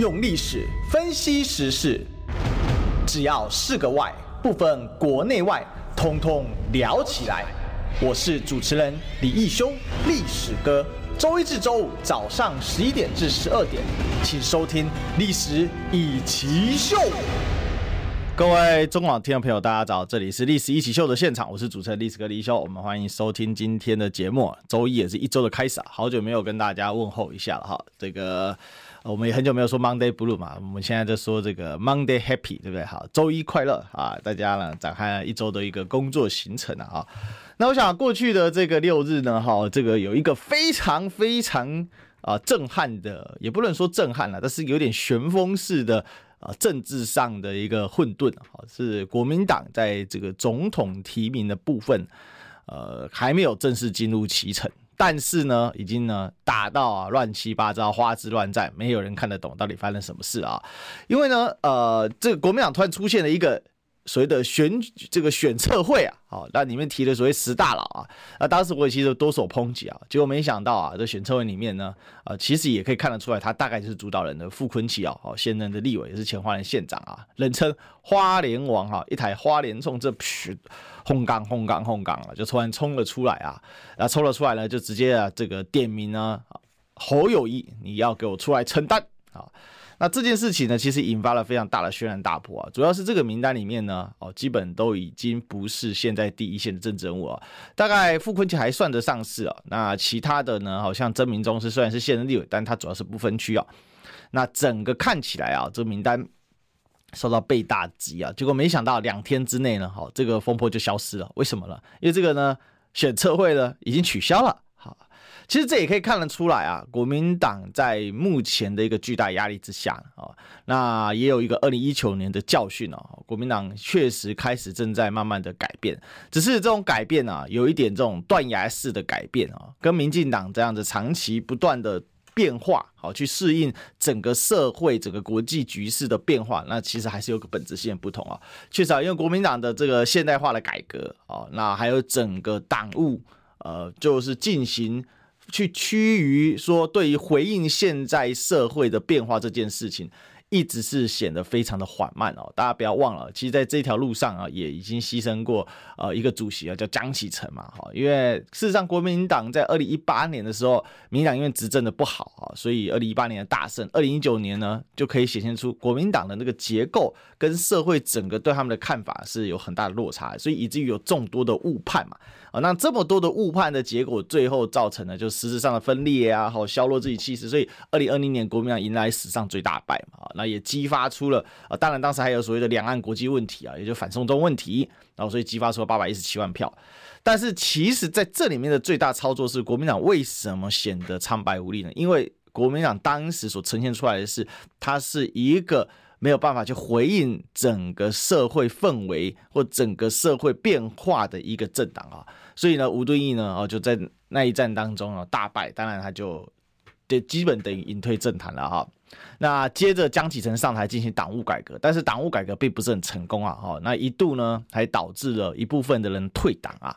用历史分析时事，只要是个“外”，不分国内外，通通聊起来。我是主持人李义修，历史哥。周一至周五早上十一点至十二点，请收听《历史一起秀》。各位中广听众朋友，大家早，这里是《历史一起秀》的现场，我是主持人历史哥李义修，我们欢迎收听今天的节目。周一也是一周的开始啊，好久没有跟大家问候一下了哈，这个。我们也很久没有说 Monday Blue 嘛，我们现在在说这个 Monday Happy，对不对？好，周一快乐啊！大家呢展开一周的一个工作行程啊。那我想过去的这个六日呢，哈，这个有一个非常非常啊震撼的，也不能说震撼了，但是有点旋风式的啊政治上的一个混沌啊，是国民党在这个总统提名的部分，呃，还没有正式进入其程。但是呢，已经呢打到啊乱七八糟、花枝乱颤，没有人看得懂到底发生什么事啊！因为呢，呃，这个国民党突然出现了一个。所谓的选这个选测会啊，好，那里面提的所谓十大佬啊，那当时我也其实多所抨击啊，结果没想到啊，这选测会里面呢，呃，其实也可以看得出来，他大概就是主导人的傅崐萁啊，哦，现任的立委也是前花莲县长啊，人称花莲王哈，一台花莲冲这嘘轰刚轰刚轰刚啊，就突然冲了出来啊，然后冲了出来呢，就直接啊这个点名呢，侯友谊，你要给我出来承担啊。那这件事情呢，其实引发了非常大的轩然大波啊！主要是这个名单里面呢，哦，基本都已经不是现在第一线的政治人物啊。大概傅崐萁还算得上是啊，那其他的呢，好像曾铭宗是虽然是现任立委，但他主要是不分区啊。那整个看起来啊，这个名单受到被打击啊，结果没想到两天之内呢，好，这个风波就消失了。为什么呢？因为这个呢，选测会呢已经取消了。其实这也可以看得出来啊，国民党在目前的一个巨大压力之下啊，那也有一个二零一九年的教训哦，国民党确实开始正在慢慢的改变，只是这种改变啊，有一点这种断崖式的改变啊，跟民进党这样子长期不断的变化，好去适应整个社会、整个国际局势的变化，那其实还是有个本质性的不同啊。确实，因为国民党的这个现代化的改革啊，那还有整个党务呃，就是进行。去趋于说，对于回应现在社会的变化这件事情，一直是显得非常的缓慢哦。大家不要忘了，其实在这条路上啊，也已经牺牲过呃一个主席啊，叫江启臣嘛哈。因为事实上，国民党在二零一八年的时候，民党因为执政的不好啊，所以二零一八年的大胜，二零一九年呢就可以显现出国民党的那个结构跟社会整个对他们的看法是有很大的落差，所以以至于有众多的误判嘛。啊，那这么多的误判的结果，最后造成了就实质上的分裂啊，好削弱自己气势，所以二零二零年国民党迎来史上最大败嘛，啊，那也激发出了啊，当然当时还有所谓的两岸国际问题啊，也就反送中问题，然后所以激发出了八百一十七万票，但是其实在这里面的最大操作是国民党为什么显得苍白无力呢？因为国民党当时所呈现出来的是，它是一个。没有办法去回应整个社会氛围或整个社会变化的一个政党啊，所以呢，吴敦义呢，哦，就在那一战当中啊大败，当然他就基本等于隐退政坛了哈。那接着江启臣上台进行党务改革，但是党务改革并不是很成功啊，哈，那一度呢还导致了一部分的人退党啊，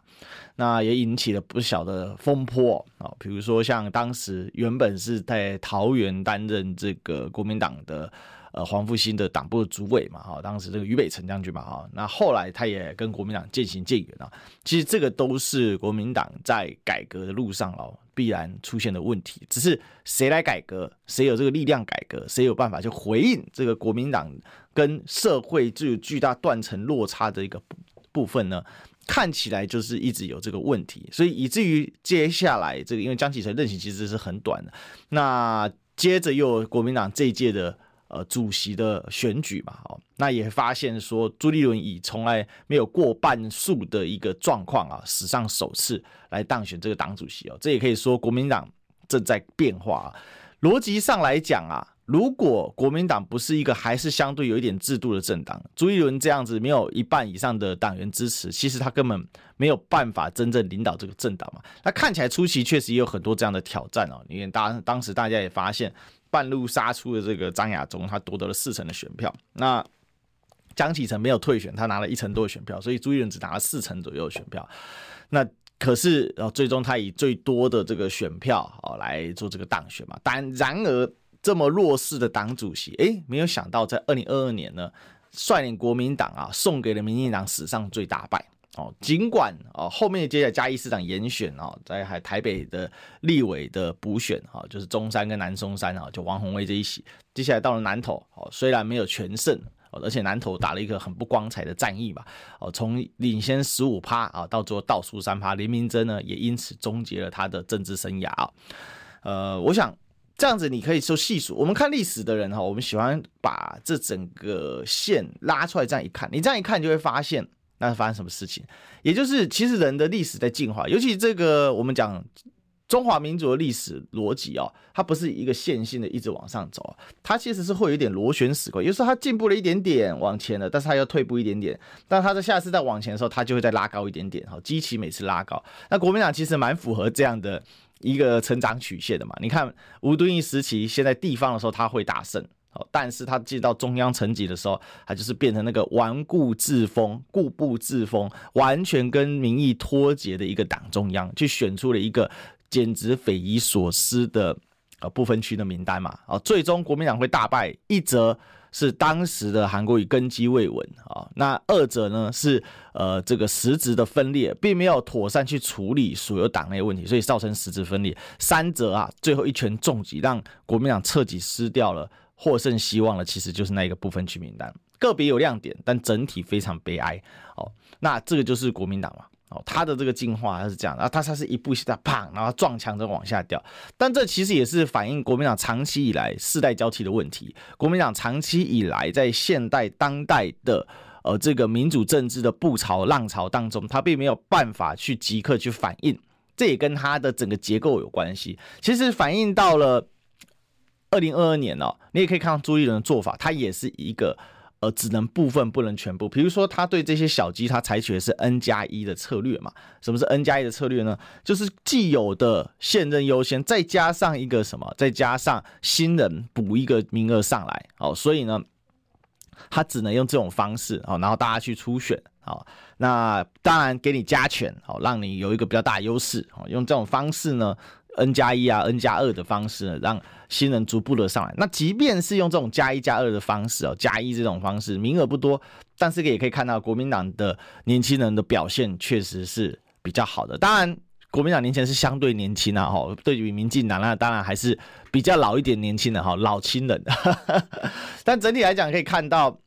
那也引起了不小的风波啊，比如说像当时原本是在桃园担任这个国民党的。呃，黄复兴的党部的主委嘛，哈，当时这个于北辰将军嘛，哈，那后来他也跟国民党渐行渐远啊。其实这个都是国民党在改革的路上哦，必然出现的问题。只是谁来改革，谁有这个力量改革，谁有办法去回应这个国民党跟社会具有巨大断层落差的一个部分呢？看起来就是一直有这个问题，所以以至于接下来这个，因为江启臣任期其实是很短的，那接着又国民党这一届的。呃，主席的选举嘛，哦，那也发现说朱立伦以从来没有过半数的一个状况啊，史上首次来当选这个党主席哦，这也可以说国民党正在变化啊。逻辑上来讲啊，如果国民党不是一个还是相对有一点制度的政党，朱立伦这样子没有一半以上的党员支持，其实他根本没有办法真正领导这个政党嘛。那看起来初期确实也有很多这样的挑战哦，因为当当时大家也发现。半路杀出的这个张亚中，他夺得了四成的选票。那江启臣没有退选，他拿了一成多的选票，所以朱立伦只拿了四成左右的选票。那可是，然后最终他以最多的这个选票啊来做这个当选嘛。但然而，这么弱势的党主席，哎，没有想到在二零二二年呢，率领国民党啊，送给了民进党史上最大败哦。尽管哦，后面接下来嘉义市长严选哦，在还台北的立委的补选哈，就是中山跟南松山啊，就王鸿薇这一席，接下来到了南投哦，虽然没有全胜。而且南投打了一个很不光彩的战役吧，哦，从领先十五趴啊，到最后倒数三趴，林明珍呢也因此终结了他的政治生涯啊。呃，我想这样子你可以说细数，我们看历史的人哈，我们喜欢把这整个线拉出来这样一看，你这样一看就会发现那是发生什么事情，也就是其实人的历史在进化，尤其这个我们讲。中华民族的历史逻辑哦，它不是一个线性的一直往上走，它其实是会有点螺旋式的，有时候它进步了一点点往前了，但是它又退步一点点，但它在下次再往前的时候，它就会再拉高一点点，好，基期每次拉高。那国民党其实蛮符合这样的一个成长曲线的嘛，你看吴敦义时期，现在地方的时候他会大胜，好，但是他进到中央层级的时候，他就是变成那个顽固自封、固步自封，完全跟民意脱节的一个党中央，去选出了一个。简直匪夷所思的呃不分区的名单嘛，啊，最终国民党会大败，一则是当时的韩国瑜根基未稳啊，那二者呢是呃这个实质的分裂，并没有妥善去处理所有党内问题，所以造成实质分裂。三则啊，最后一拳重击，让国民党彻底失掉了获胜希望了，其实就是那一个部分区名单，个别有亮点，但整体非常悲哀哦。那这个就是国民党嘛。哦他的这个进化是这样，然后他他是一步一下砰，然后撞墙着往下掉，但这其实也是反映国民党长期以来世代交替的问题。国民党长期以来在现代当代的呃这个民主政治的步潮浪潮当中，他并没有办法去即刻去反应，这也跟他的整个结构有关系。其实反映到了二零二二年哦，你也可以看到朱立伦的做法，他也是一个。呃，只能部分，不能全部。比如说，他对这些小鸡，他采取的是 N 加一的策略嘛？什么是 N 加一的策略呢？就是既有的现任优先，再加上一个什么？再加上新人补一个名额上来。哦，所以呢，他只能用这种方式哦，然后大家去初选。哦，那当然给你加权，哦，让你有一个比较大优势。哦，用这种方式呢。N 加一啊，N 加二的方式呢，让新人逐步的上来。那即便是用这种加一加二的方式哦，加一这种方式，名额不多，但是也可以看到国民党的年轻人的表现确实是比较好的。当然，国民党年轻人是相对年轻啊，哈，对于民进党那当然还是比较老一点年轻人哈，老亲人。但整体来讲，可以看到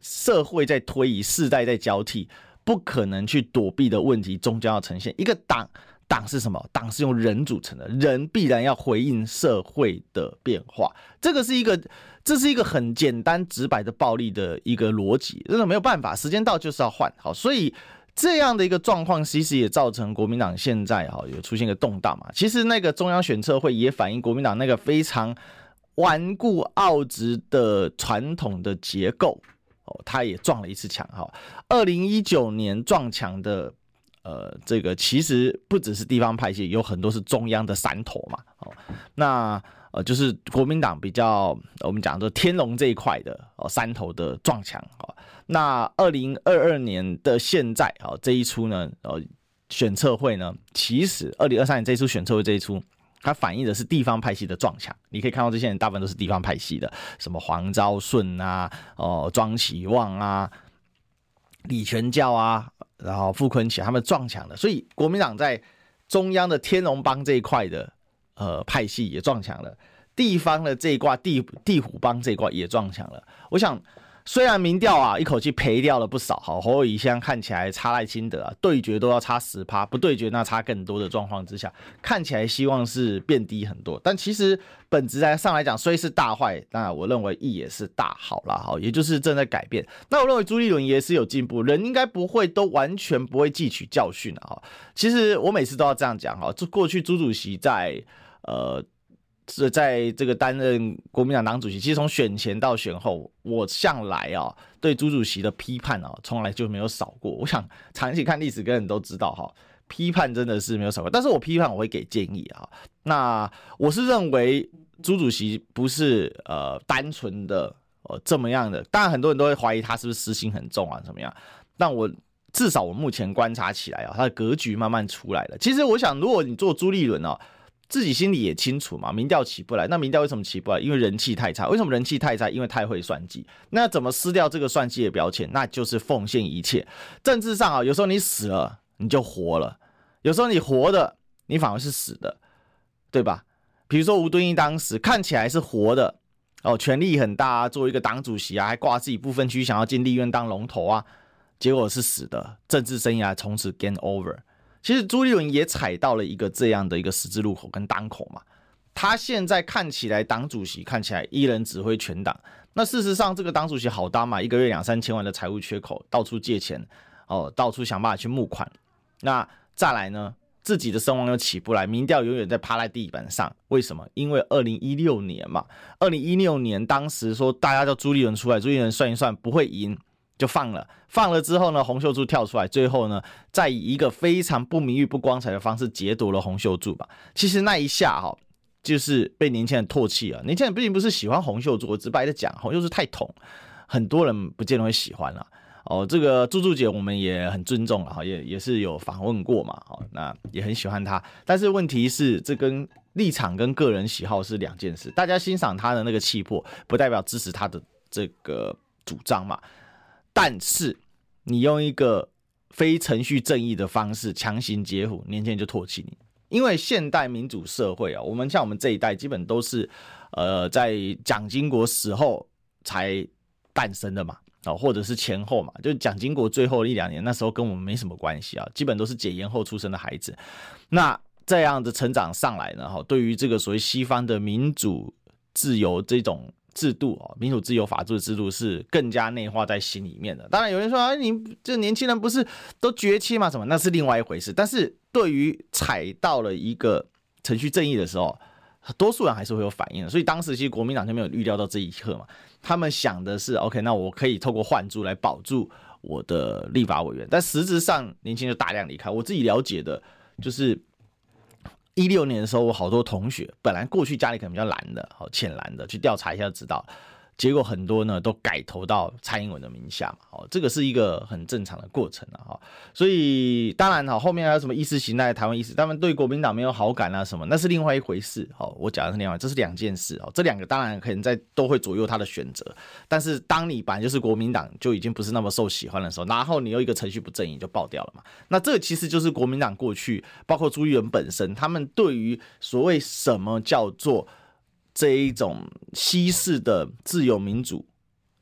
社会在推移，世代在交替，不可能去躲避的问题终将要呈现一个党。党是什么？党是用人组成的，人必然要回应社会的变化。这个是一个，这是一个很简单直白的暴力的一个逻辑，真的没有办法。时间到就是要换，好，所以这样的一个状况，其实也造成国民党现在哈有出现一个动荡嘛。其实那个中央选策会也反映国民党那个非常顽固傲直的传统的结构哦，他也撞了一次墙哈。二零一九年撞墙的。呃，这个其实不只是地方派系，有很多是中央的山头嘛。哦，那呃，就是国民党比较我们讲的天龙这一块的哦，山头的撞墙。哦，那二零二二年的现在哦，这一出呢，呃，选策会呢，其实二零二三年这一出选策会这一出，它反映的是地方派系的撞墙。你可以看到这些人大部分都是地方派系的，什么黄昭顺啊，哦，庄启旺啊，李全教啊。然后傅崐萁他们撞墙了，所以国民党在中央的天龙帮这一块的呃派系也撞墙了，地方的这一挂地地虎帮这一挂也撞墙了。我想。虽然民调啊一口气赔掉了不少，好侯友宜现在看起来差赖清德啊对决都要差十趴，不对决那差更多的状况之下，看起来希望是变低很多。但其实本质来上来讲，虽是大坏，那我认为亦也是大好了，好，也就是正在改变。那我认为朱立伦也是有进步，人应该不会都完全不会汲取教训啊。其实我每次都要这样讲哈，这过去朱主席在呃。是在这个担任国民党党主席，其实从选前到选后，我向来啊对朱主席的批判啊从来就没有少过。我想长期看历史，跟人都知道哈，批判真的是没有少过。但是我批判我会给建议啊。那我是认为朱主席不是呃单纯的呃这么样的，当然很多人都会怀疑他是不是私心很重啊怎么样。但我至少我目前观察起来啊，他的格局慢慢出来了。其实我想，如果你做朱立伦啊。自己心里也清楚嘛，民调起不来，那民调为什么起不来？因为人气太差。为什么人气太差？因为太会算计。那怎么撕掉这个算计的标签？那就是奉献一切。政治上啊，有时候你死了你就活了，有时候你活的你反而是死的，对吧？比如说吴敦义当时看起来是活的哦，权力很大啊，作为一个党主席啊，还挂自己不分区想要进立院当龙头啊，结果是死的，政治生涯从此 game over。其实朱立伦也踩到了一个这样的一个十字路口跟当口嘛，他现在看起来党主席看起来一人指挥全党，那事实上这个党主席好当嘛，一个月两三千万的财务缺口，到处借钱哦，到处想办法去募款，那再来呢？自己的声望又起不来，民调永远在趴在地板上。为什么？因为二零一六年嘛，二零一六年当时说大家叫朱立伦出来，朱立伦算一算不会赢，就放了。放了之后呢，洪秀柱跳出来，最后呢，再以一个非常不名誉、不光彩的方式劫夺了洪秀柱吧。其实那一下哈，就是被年轻人唾弃了。年轻人毕竟不是喜欢洪秀柱，我直白的讲，洪秀柱太捅，很多人不见得会喜欢了。哦，这个柱柱姐我们也很尊重了哈，也也是有访问过嘛，哦，那也很喜欢她。但是问题是，这跟立场跟个人喜好是两件事。大家欣赏她的那个气魄，不代表支持她的这个主张嘛。但是你用一个非程序正义的方式强行截胡，年轻人就唾弃你。因为现代民主社会啊，我们像我们这一代，基本都是呃在蒋经国死后才诞生的嘛。哦，或者是前后嘛，就蒋经国最后一两年，那时候跟我们没什么关系啊，基本都是解严后出生的孩子。那这样的成长上来呢，哈，对于这个所谓西方的民主自由这种制度啊，民主自由法治的制度是更加内化在心里面的。当然有人说啊，你这年轻人不是都崛起吗？什么？那是另外一回事。但是对于踩到了一个程序正义的时候，多数人还是会有反应的。所以当时其实国民党就没有预料到这一刻嘛。他们想的是，OK，那我可以透过换柱来保住我的立法委员，但实质上年轻人大量离开。我自己了解的，就是一六年的时候，我好多同学本来过去家里可能比较蓝的，好浅蓝的，去调查一下就知道。结果很多呢都改投到蔡英文的名下嘛，哦，这个是一个很正常的过程啊，所以当然哈，后面还有什么意识形态、台湾意识，他们对国民党没有好感啊什么，那是另外一回事，好，我讲的是另外，这是两件事哦，这两个当然可能在都会左右他的选择，但是当你本来就是国民党就已经不是那么受喜欢的时候，然后你又一个程序不正义就爆掉了嘛，那这其实就是国民党过去包括朱立伦本身，他们对于所谓什么叫做。这一种西式的自由民主，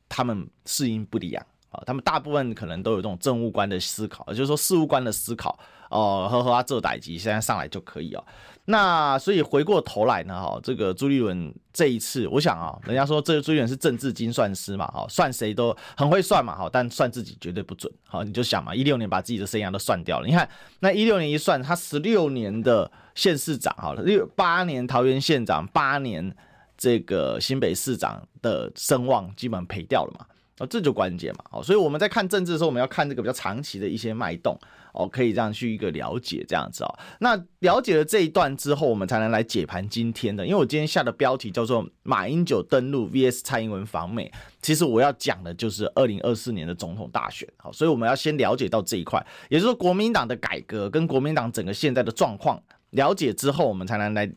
他们适应不了啊，他们大部分可能都有这种政务官的思考，也就是说事务官的思考哦，呵呵啊，做代级现在上来就可以哦。那所以回过头来呢，哈，这个朱立伦这一次，我想啊，人家说这个朱立伦是政治精算师嘛，哈，算谁都很会算嘛，哈，但算自己绝对不准，好，你就想嘛，一六年把自己的生涯都算掉了，你看那一六年一算，他十六年的。县市长好了，六八年桃园县长，八年这个新北市长的声望基本赔掉了嘛，哦，这就关键嘛，哦，所以我们在看政治的时候，我们要看这个比较长期的一些脉动，哦，可以这样去一个了解这样子哦。那了解了这一段之后，我们才能来解盘今天的，因为我今天下的标题叫做马英九登陆 VS 蔡英文访美，其实我要讲的就是二零二四年的总统大选，好，所以我们要先了解到这一块，也就是说国民党的改革跟国民党整个现在的状况。了解之后，我们才能来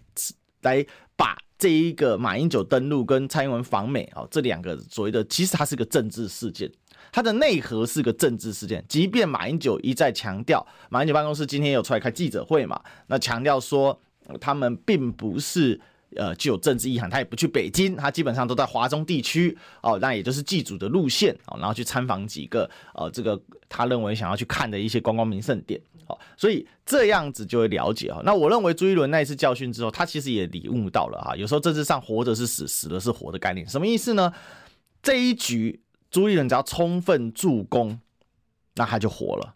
来把这一个马英九登陆跟蔡英文访美哦，这两个所谓的，其实它是个政治事件，它的内核是个政治事件。即便马英九一再强调，马英九办公室今天有出来开记者会嘛，那强调说他们并不是。呃，具有政治意涵，他也不去北京，他基本上都在华中地区哦，那也就是祭祖的路线哦，然后去参访几个呃，这个他认为想要去看的一些观光名胜点哦，所以这样子就会了解哈。那我认为朱一伦那一次教训之后，他其实也领悟到了哈，有时候政治上活着是死，死了是活的概念，什么意思呢？这一局朱一伦只要充分助攻，那他就活了，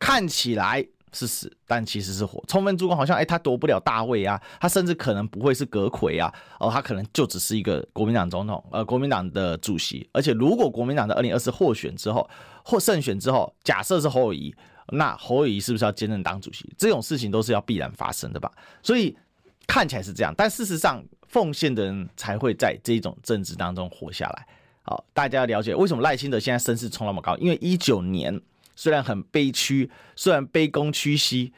看起来。是死，但其实是活。充分助攻，好像哎，他夺不了大位啊，他甚至可能不会是阁魁啊，哦，他可能就只是一个国民党总统，呃，国民党的主席。而且，如果国民党的二零二四获选之后，或胜选之后，假设是侯友谊，那侯友谊是不是要兼任党主席？这种事情都是要必然发生的吧？所以看起来是这样，但事实上，奉献的人才会在这种政治当中活下来。好，大家要了解为什么赖清德现在声势冲那么高？因为一九年。虽然很悲屈，虽然卑躬屈膝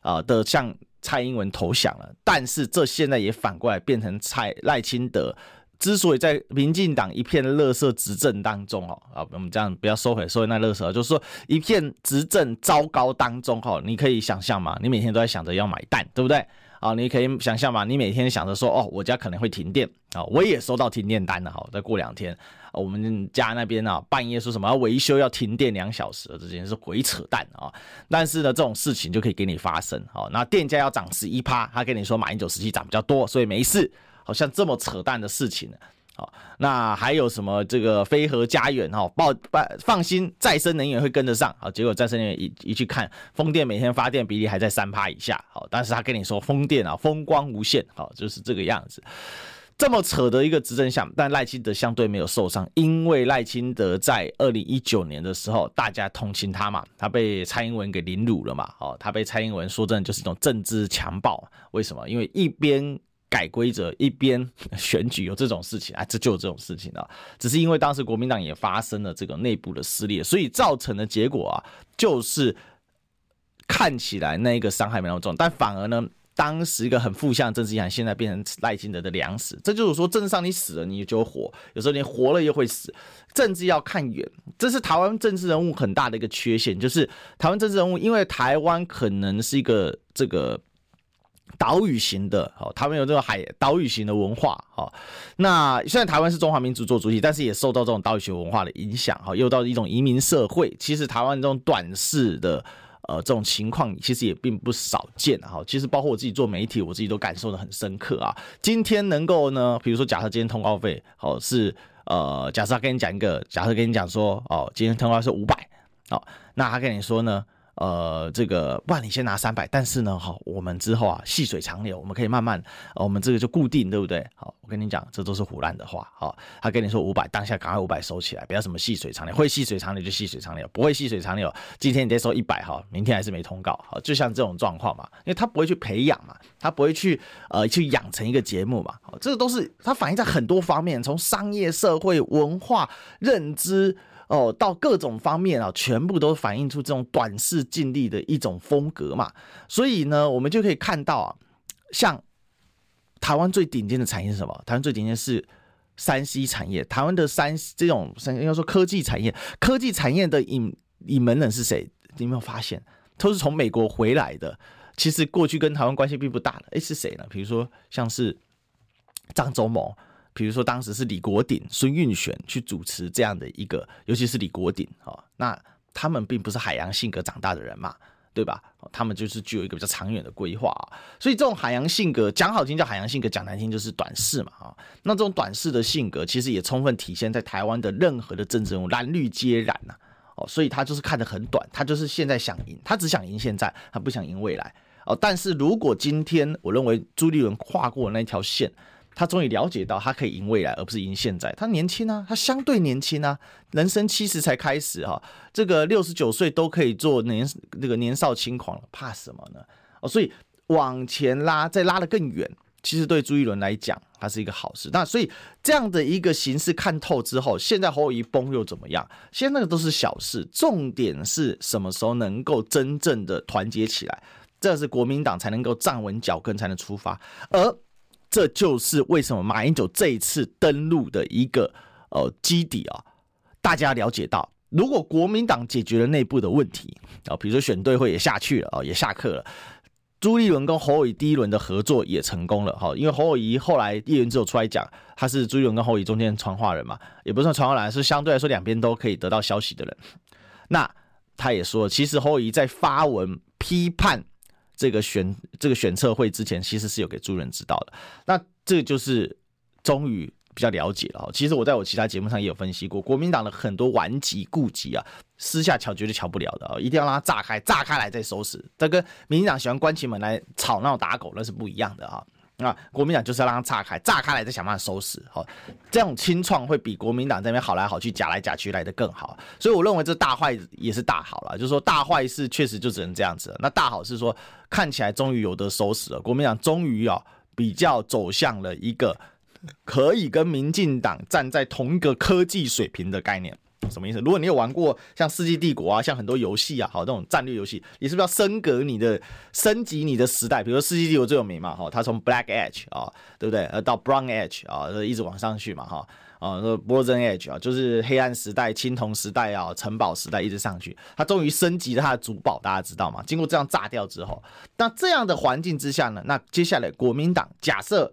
啊的向蔡英文投降了，但是这现在也反过来变成蔡赖清德。之所以在民进党一片乐色执政当中哦，啊，我们这样不要收回收回那乐色，就是说一片执政糟糕当中哈，你可以想象嘛，你每天都在想着要买蛋，对不对？啊，你可以想象嘛，你每天想着说哦，我家可能会停电啊，我也收到停电单了哈，再过两天，我们家那边啊半夜说什么要维修要停电两小时，这件事鬼扯淡啊！但是呢，这种事情就可以给你发生哦，那电价要涨十一趴，他跟你说马英九时期涨比较多，所以没事。好像这么扯淡的事情呢？好，那还有什么这个飞核家园哈？报放心，再生能源会跟得上。好，结果再生能源一一去看，风电每天发电比例还在三趴以下。好，但是他跟你说风电啊风光无限，好，就是这个样子。这么扯的一个执政项，但赖清德相对没有受伤，因为赖清德在二零一九年的时候，大家同情他嘛，他被蔡英文给凌辱了嘛。哦，他被蔡英文说真的就是一种政治强暴。为什么？因为一边。改规则一边 选举有这种事情啊，这就有这种事情啊。只是因为当时国民党也发生了这个内部的撕裂，所以造成的结果啊，就是看起来那一个伤害没那么重，但反而呢，当时一个很负向的政治影响，现在变成赖清德的粮食。这就是说，政治上你死了你就活，有时候你活了又会死。政治要看远，这是台湾政治人物很大的一个缺陷，就是台湾政治人物因为台湾可能是一个这个。岛屿型的，哦，他们有这个海岛屿型的文化，好，那虽然台湾是中华民族做主体，但是也受到这种岛屿型文化的影响，哈，又到一种移民社会，其实台湾这种短视的，呃，这种情况其实也并不少见，哈，其实包括我自己做媒体，我自己都感受的很深刻啊。今天能够呢，比如说假设今天通告费，好，是呃，假设他跟你讲一个，假设跟你讲说，哦，今天通告是五百，哦，那他跟你说呢？呃，这个不然你先拿三百，但是呢，好，我们之后啊细水长流，我们可以慢慢，我们这个就固定，对不对？好，我跟你讲，这都是胡乱的话。好，他跟你说五百，当下赶快五百收起来，不要什么细水长流，会细水长流就细水长流，不会细水长流，今天你得收一百哈，明天还是没通告，好，就像这种状况嘛，因为他不会去培养嘛，他不会去呃去养成一个节目嘛，好，这个都是它反映在很多方面，从商业、社会、文化、认知。哦，到各种方面啊，全部都反映出这种短视尽力的一种风格嘛。所以呢，我们就可以看到啊，像台湾最顶尖的产业是什么？台湾最顶尖是三 C 产业。台湾的三这种应该说科技产业，科技产业的引引门人是谁？你有没有发现，都是从美国回来的？其实过去跟台湾关系并不大的，诶，是谁呢？比如说像是张忠谋。比如说，当时是李国鼎、孙运璇去主持这样的一个，尤其是李国鼎哦，那他们并不是海洋性格长大的人嘛，对吧？他们就是具有一个比较长远的规划啊，所以这种海洋性格，讲好听叫海洋性格，讲难听就是短视嘛啊。那这种短视的性格，其实也充分体现在台湾的任何的政治人物，蓝绿皆然呐哦，所以他就是看得很短，他就是现在想赢，他只想赢现在，他不想赢未来哦。但是如果今天我认为朱立伦跨过那条线。他终于了解到，他可以赢未来，而不是赢现在。他年轻啊，他相对年轻啊，人生七十才开始哈，这个六十九岁都可以做年这个年少轻狂了，怕什么呢？哦，所以往前拉，再拉得更远，其实对朱一伦来讲，它是一个好事。那所以这样的一个形势看透之后，现在侯友宜崩又怎么样？现在那个都是小事，重点是什么时候能够真正的团结起来，这是国民党才能够站稳脚跟，才能出发。而这就是为什么马英九这一次登陆的一个呃基底啊，大家了解到，如果国民党解决了内部的问题啊，比如说选对会也下去了啊，也下课了，朱立伦跟侯友宜第一轮的合作也成功了哈，因为侯友宜后来叶元之有出来讲，他是朱立伦跟侯友宜中间传话人嘛，也不算传话人，是相对来说两边都可以得到消息的人。那他也说，其实侯友宜在发文批判。这个选这个选测会之前，其实是有给朱人知道的。那这就是终于比较了解了。其实我在我其他节目上也有分析过，国民党的很多顽疾痼疾啊，私下瞧绝对瞧不了的啊，一定要让它炸开，炸开来再收拾。这跟民进党喜欢关起门来吵闹打狗那是不一样的啊。啊，国民党就是要让它炸开，炸开来再想办法收拾。好，这种清创会比国民党这边好来好去、假来假去来的更好。所以我认为这大坏也是大好了，就是说大坏事确实就只能这样子。那大好是说看起来终于有得收拾了，国民党终于啊比较走向了一个可以跟民进党站在同一个科技水平的概念。什么意思？如果你有玩过像《世纪帝国》啊，像很多游戏啊，好，这种战略游戏，你是不是要升格你的、升级你的时代？比如说《世纪帝国》最有名嘛，哈，它从 Black Age 啊，对不对？呃，到 Brown Age 啊，一直往上去嘛，哈，啊，Brazen Age 啊，就是黑暗时代、青铜时代啊、城堡时代一直上去，它终于升级了它的主堡，大家知道吗？经过这样炸掉之后，那这样的环境之下呢，那接下来国民党假设。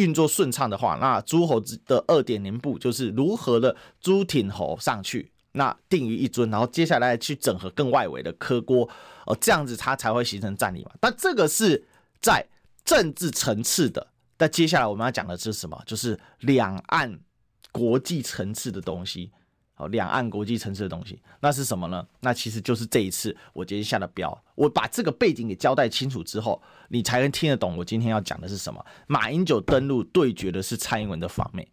运作顺畅的话，那诸侯的二点零步就是如何的诸挺侯上去，那定于一尊，然后接下来去整合更外围的科郭，哦，这样子它才会形成战力嘛。但这个是在政治层次的，但接下来我们要讲的是什么？就是两岸国际层次的东西。哦，两岸国际层次的东西，那是什么呢？那其实就是这一次我今天下的标，我把这个背景给交代清楚之后，你才能听得懂我今天要讲的是什么。马英九登陆对决的是蔡英文的访美，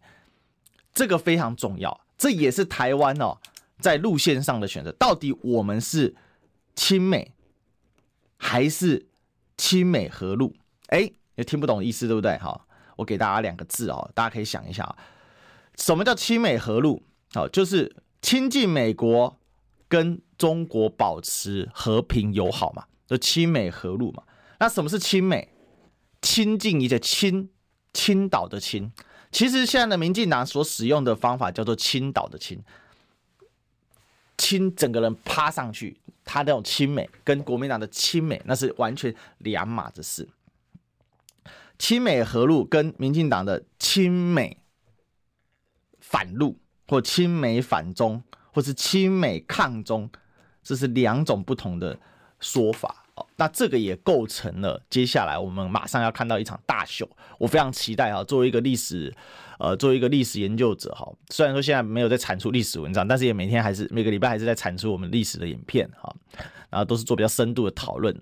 这个非常重要，这也是台湾哦在路线上的选择。到底我们是亲美还是亲美合陆？哎，也听不懂意思，对不对？好，我给大家两个字哦，大家可以想一下，什么叫亲美合陆？好，就是亲近美国，跟中国保持和平友好嘛，就亲美和陆嘛。那什么是亲美？亲近一个亲，青岛的亲。其实现在的民进党所使用的方法叫做青岛的亲，亲整个人趴上去，他那种亲美跟国民党的亲美那是完全两码子事。亲美和路跟民进党的亲美反路。或亲美反中，或是亲美抗中，这是两种不同的说法。那这个也构成了接下来我们马上要看到一场大秀。我非常期待哈，作为一个历史，呃，作为一个历史研究者哈，虽然说现在没有在产出历史文章，但是也每天还是每个礼拜还是在产出我们历史的影片哈，然后都是做比较深度的讨论。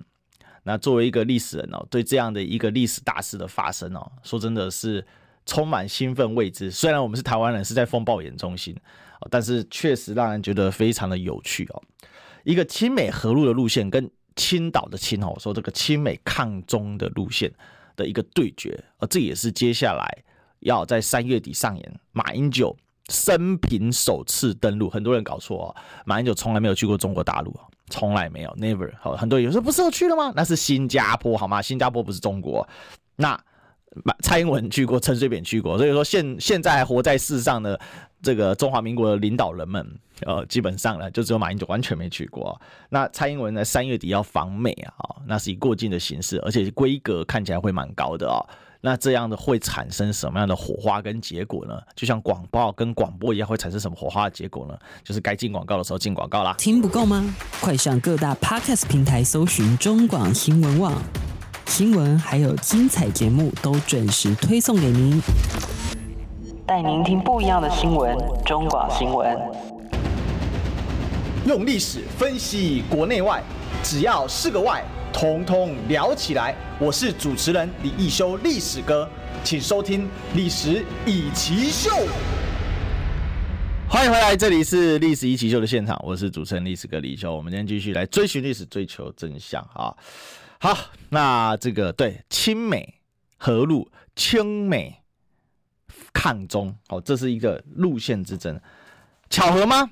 那作为一个历史人哦，对这样的一个历史大事的发生哦，说真的是。充满兴奋未知，虽然我们是台湾人，是在风暴眼中心，但是确实让人觉得非常的有趣哦。一个亲美合路的路线，跟青岛的青哦，说这个亲美抗中的路线的一个对决，而这也是接下来要在三月底上演。马英九生平首次登陆，很多人搞错哦，马英九从来没有去过中国大陆，从来没有，never。好，很多人说不是我去了吗？那是新加坡好吗？新加坡不是中国，那。蔡英文去过，陈水扁去过，所以说现现在活在世上的这个中华民国的领导人们，呃，基本上呢，就只有马英九完全没去过。那蔡英文呢，三月底要访美啊，那是以过境的形式，而且规格看起来会蛮高的啊。那这样的会产生什么样的火花跟结果呢？就像广报跟广播一样，会产生什么火花的结果呢？就是该进广告的时候进广告啦。听不够吗？快上各大 Podcast 平台搜寻中广新闻网。新闻还有精彩节目都准时推送给您，带您听不一样的新闻。中广新闻用历史分析国内外，只要是个“外”，统统聊起来。我是主持人李一修，历史哥，请收听《历史以奇秀》。欢迎回来，这里是《历史一奇秀》的现场，我是主持人历史哥李易修。我们今天继续来追寻历史，追求真相啊！好，那这个对亲美合路、亲美抗中，哦，这是一个路线之争，巧合吗？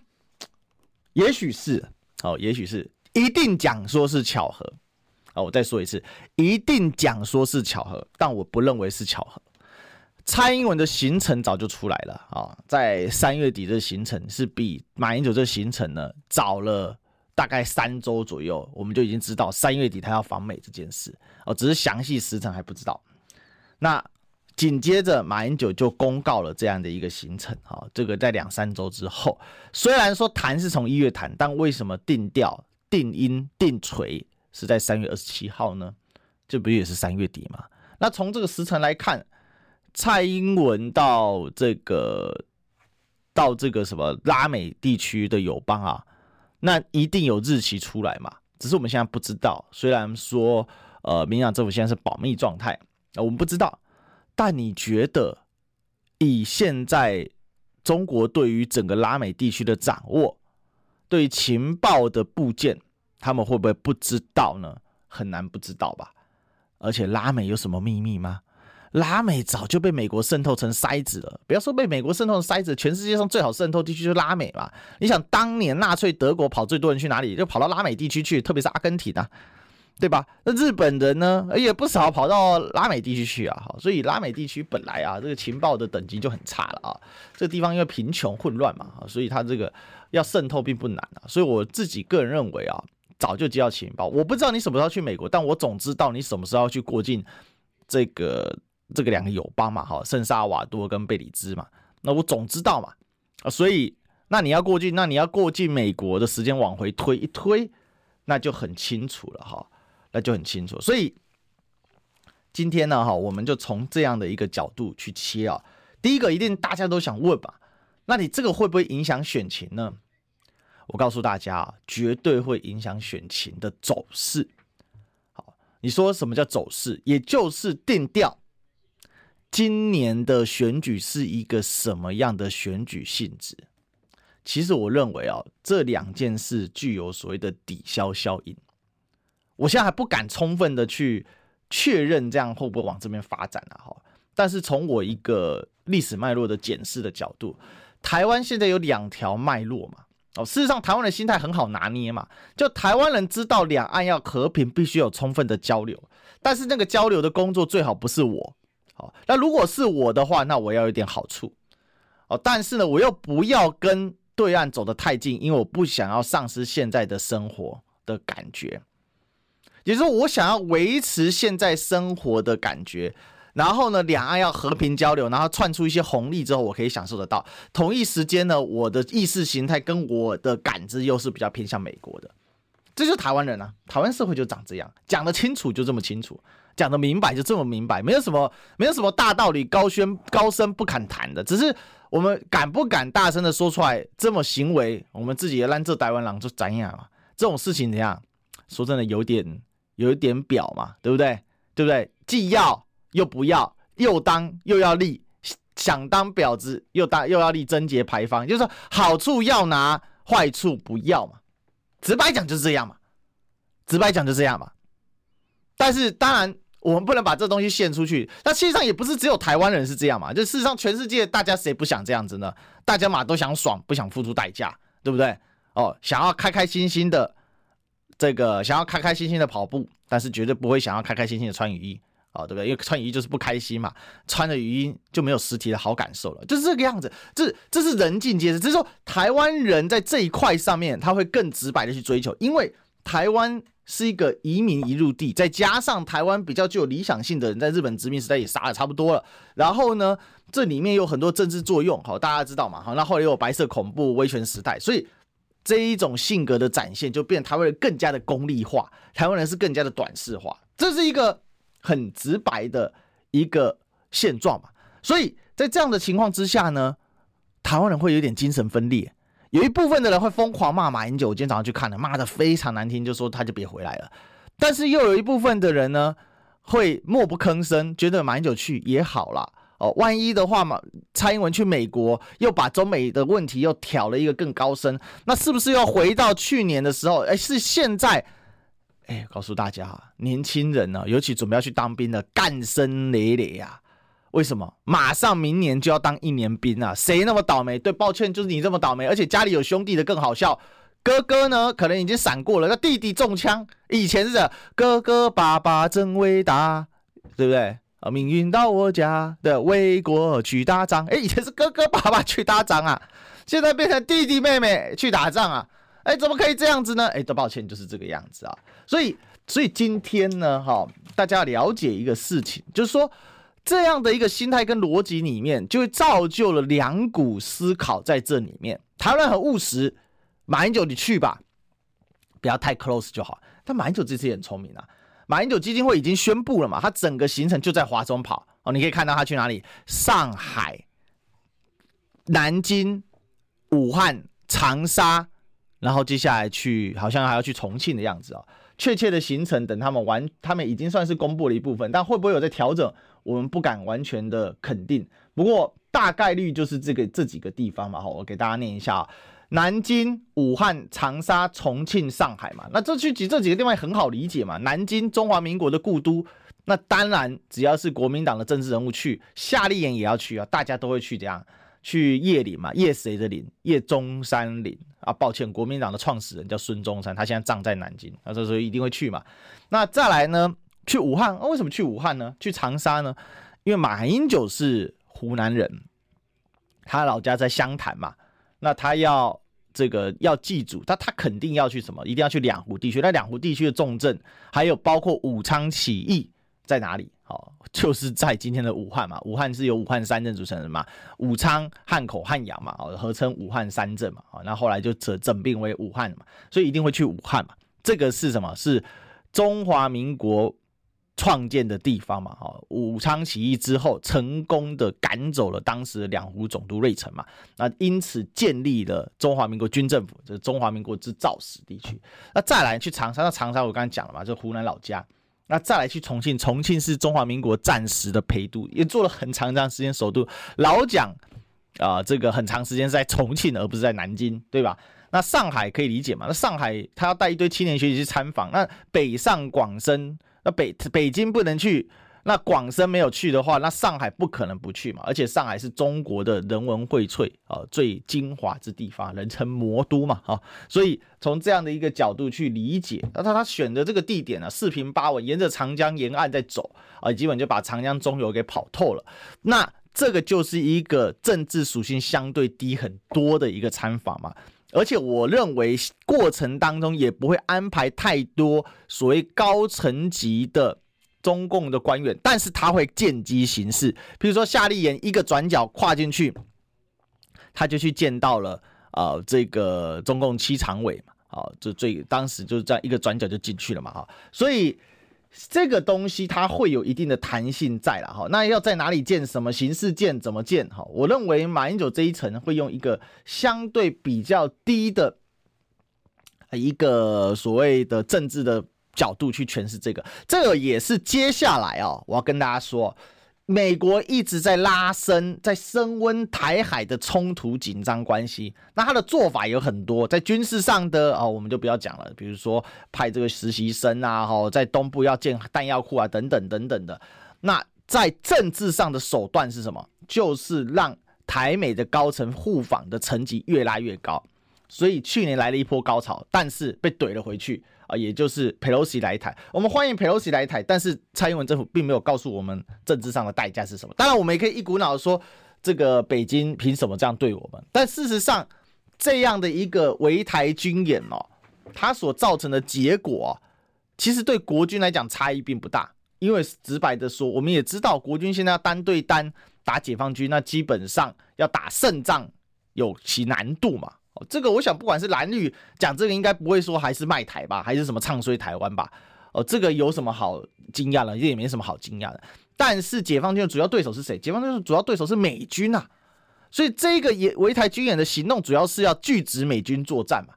也许是，哦，也许是，一定讲说是巧合。哦，我再说一次，一定讲说是巧合，但我不认为是巧合。蔡英文的行程早就出来了啊，在三月底的行程是比马英九这行程呢早了。大概三周左右，我们就已经知道三月底他要访美这件事哦，只是详细时程还不知道。那紧接着马英九就公告了这样的一个行程啊，这个在两三周之后，虽然说谈是从一月谈，但为什么定调、定音、定锤是在三月二十七号呢？这不也是三月底吗？那从这个时程来看，蔡英文到这个到这个什么拉美地区的友邦啊。那一定有日期出来嘛？只是我们现在不知道。虽然说，呃，民进党政府现在是保密状态，我们不知道。但你觉得，以现在中国对于整个拉美地区的掌握，对情报的部件，他们会不会不知道呢？很难不知道吧？而且拉美有什么秘密吗？拉美早就被美国渗透成筛子了。不要说被美国渗透成筛子，全世界上最好渗透地区就是拉美嘛。你想当年纳粹德国跑最多人去哪里？就跑到拉美地区去，特别是阿根廷啊，对吧？那日本人呢，也不少跑到拉美地区去啊。好，所以拉美地区本来啊，这个情报的等级就很差了啊。这个地方因为贫穷混乱嘛，所以它这个要渗透并不难啊。所以我自己个人认为啊，早就接到情报。我不知道你什么时候去美国，但我总知道你什么时候去过境这个。这个两个友邦嘛，哈，圣萨瓦多跟贝里兹嘛，那我总知道嘛，啊，所以那你要过境，那你要过境美国的时间往回推一推，那就很清楚了哈，那就很清楚。所以今天呢，哈，我们就从这样的一个角度去切啊。第一个，一定大家都想问吧，那你这个会不会影响选情呢？我告诉大家啊，绝对会影响选情的走势。好，你说什么叫走势？也就是定调。今年的选举是一个什么样的选举性质？其实我认为啊，这两件事具有所谓的抵消效应。我现在还不敢充分的去确认这样会不会往这边发展啊？哈，但是从我一个历史脉络的检视的角度，台湾现在有两条脉络嘛。哦，事实上，台湾的心态很好拿捏嘛。就台湾人知道两岸要和平，必须有充分的交流，但是那个交流的工作最好不是我。好，那如果是我的话，那我要有点好处，哦，但是呢，我又不要跟对岸走得太近，因为我不想要丧失现在的生活的感觉，也就是说，我想要维持现在生活的感觉，然后呢，两岸要和平交流，然后串出一些红利之后，我可以享受得到。同一时间呢，我的意识形态跟我的感知又是比较偏向美国的，这就是台湾人啊，台湾社会就长这样，讲得清楚就这么清楚。讲得明白就这么明白，没有什么没有什么大道理高宣高深不敢谈的，只是我们敢不敢大声的说出来，这么行为，我们自己也烂这台湾人就怎样嘛？这种事情怎样？说真的，有点有一点表嘛，对不对？对不对？既要又不要，又当又要立，想当婊子又当又要立贞节牌坊，就是说好处要拿，坏处不要嘛。直白讲就是这样嘛，直白讲就这样嘛。但是当然。我们不能把这东西献出去。那实际上也不是只有台湾人是这样嘛，就事实上全世界大家谁不想这样子呢？大家嘛都想爽，不想付出代价，对不对？哦，想要开开心心的这个，想要开开心心的跑步，但是绝对不会想要开开心心的穿雨衣，哦，对不对？因为穿雨衣就是不开心嘛，穿着雨衣就没有实体的好感受了，就是这个样子。这这是人尽皆知，只是说台湾人在这一块上面他会更直白的去追求，因为台湾。是一个移民移入地，再加上台湾比较具有理想性的人，在日本殖民时代也杀的差不多了。然后呢，这里面有很多政治作用，好，大家知道嘛？好，那后来有白色恐怖、威权时代，所以这一种性格的展现，就变台湾人更加的功利化，台湾人是更加的短视化，这是一个很直白的一个现状嘛。所以在这样的情况之下呢，台湾人会有点精神分裂。有一部分的人会疯狂骂马英九，我今天早上去看了，骂的非常难听，就说他就别回来了。但是又有一部分的人呢，会默不吭声，觉得马英九去也好了哦。万一的话嘛，蔡英文去美国，又把中美的问题又挑了一个更高深，那是不是要回到去年的时候？哎，是现在？哎，告诉大家，年轻人呢，尤其准备要去当兵的，干声累累呀。为什么马上明年就要当一年兵啊？谁那么倒霉？对，抱歉，就是你这么倒霉，而且家里有兄弟的更好笑。哥哥呢，可能已经闪过了，那弟弟中枪。以前是，哥哥爸爸真伟大，对不对？啊，命运到我家的为国去打仗。哎，以前是哥哥爸爸去打仗啊，现在变成弟弟妹妹去打仗啊。哎，怎么可以这样子呢？哎，都抱歉，就是这个样子啊。所以，所以今天呢，哈，大家了解一个事情，就是说。这样的一个心态跟逻辑里面，就会造就了两股思考在这里面。台湾很务实，马英九你去吧，不要太 close 就好。但马英九这次也很聪明啊，马英九基金会已经宣布了嘛，他整个行程就在华中跑哦，你可以看到他去哪里？上海、南京、武汉、长沙，然后接下来去好像还要去重庆的样子哦。确切的行程等他们完，他们已经算是公布了一部分，但会不会有在调整？我们不敢完全的肯定，不过大概率就是这个这几个地方嘛，好，我给大家念一下啊，南京、武汉、长沙、重庆、上海嘛，那这去几这几个地方也很好理解嘛，南京中华民国的故都，那当然，只要是国民党的政治人物去，夏立言也要去啊，大家都会去这样去叶林嘛，叶谁的林？叶中山林啊。抱歉，国民党的创始人叫孙中山，他现在葬在南京，他说所以一定会去嘛。那再来呢，去武汉，啊，为什么去武汉呢？去长沙呢？因为马英九是湖南人，他老家在湘潭嘛，那他要这个要记住，他他肯定要去什么？一定要去两湖地区。那两湖地区的重镇，还有包括武昌起义。在哪里？哦，就是在今天的武汉嘛。武汉是由武汉三镇组成的嘛，武昌、汉口、汉阳嘛，哦合称武汉三镇嘛。哦，那后来就整整并为武汉嘛，所以一定会去武汉嘛。这个是什么？是中华民国创建的地方嘛。哈，武昌起义之后，成功的赶走了当时的两湖总督瑞成嘛。那因此建立了中华民国军政府，这是中华民国之肇始地区。那再来去长沙，那长沙我刚才讲了嘛，就湖南老家。那再来去重庆，重庆是中华民国暂时的陪都，也做了很长一段时间首都。老蒋啊，这个很长时间在重庆，而不是在南京，对吧？那上海可以理解嘛？那上海他要带一堆青年学子去参访，那北上广深，那北北京不能去。那广深没有去的话，那上海不可能不去嘛。而且上海是中国的人文荟萃啊，最精华之地方，人称魔都嘛，哈。所以从这样的一个角度去理解，那他他选的这个地点呢，四平八稳，沿着长江沿岸在走啊，基本就把长江中游给跑透了。那这个就是一个政治属性相对低很多的一个参访嘛。而且我认为过程当中也不会安排太多所谓高层级的。中共的官员，但是他会见机行事，比如说夏立言一个转角跨进去，他就去见到了啊、呃，这个中共七常委嘛，啊，就最当时就是这样一个转角就进去了嘛，哈，所以这个东西它会有一定的弹性在了，哈，那要在哪里建，什么形式建，怎么建，哈，我认为马英九这一层会用一个相对比较低的一个所谓的政治的。角度去诠释这个，这也是接下来哦，我要跟大家说，美国一直在拉升，在升温台海的冲突紧张关系。那他的做法有很多，在军事上的哦，我们就不要讲了，比如说派这个实习生啊，哈，在东部要建弹药库啊，等等等等的。那在政治上的手段是什么？就是让台美的高层互访的层级越拉越高。所以去年来了一波高潮，但是被怼了回去。啊，也就是佩洛西来台，我们欢迎佩洛西来台，但是蔡英文政府并没有告诉我们政治上的代价是什么。当然，我们也可以一股脑说这个北京凭什么这样对我们？但事实上，这样的一个围台军演哦，它所造成的结果，其实对国军来讲差异并不大。因为直白的说，我们也知道国军现在要单对单打解放军，那基本上要打胜仗有其难度嘛。哦，这个我想，不管是蓝绿讲这个，应该不会说还是卖台吧，还是什么唱衰台湾吧？哦，这个有什么好惊讶的？这也没什么好惊讶的。但是解放军的主要对手是谁？解放军的主要对手是美军啊，所以这个也围台军演的行动，主要是要拒止美军作战嘛。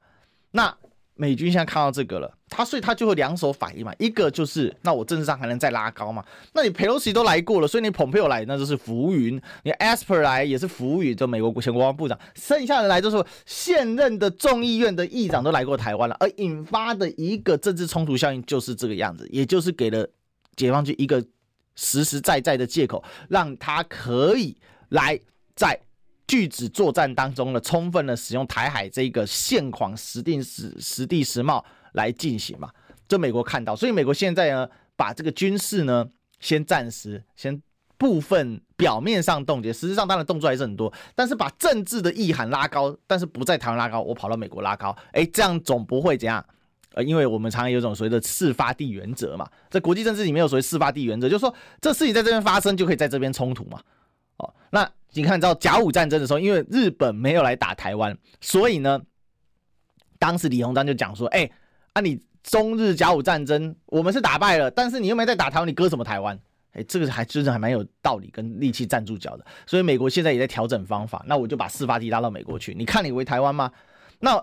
那美军现在看到这个了。他所以他就会两手反应嘛，一个就是那我政治上还能再拉高嘛？那你佩洛西都来过了，所以你蓬佩奥来那就是浮云，你 Esper 来也是浮云，就美国前国防部长，剩下的来就是现任的众议院的议长都来过台湾了，而引发的一个政治冲突效应就是这个样子，也就是给了解放军一个实实在在的借口，让他可以来在拒止作战当中呢，充分的使用台海这个现况实定实实地实贸。来进行嘛，这美国看到，所以美国现在呢，把这个军事呢，先暂时先部分表面上冻结，实际上当然动作还是很多，但是把政治的意涵拉高，但是不在台湾拉高，我跑到美国拉高，哎，这样总不会怎样？呃，因为我们常常有一种所谓的事发地原则嘛，在国际政治里面有所谓事发地原则，就是说这事情在这边发生就可以在这边冲突嘛。哦，那你看到甲午战争的时候，因为日本没有来打台湾，所以呢，当时李鸿章就讲说，哎。啊、你中日甲午战争，我们是打败了，但是你又没在打台湾，你割什么台湾？哎，这个还真的还蛮有道理跟力气站住脚的。所以美国现在也在调整方法，那我就把事发地拉到美国去。你看你回台湾吗？那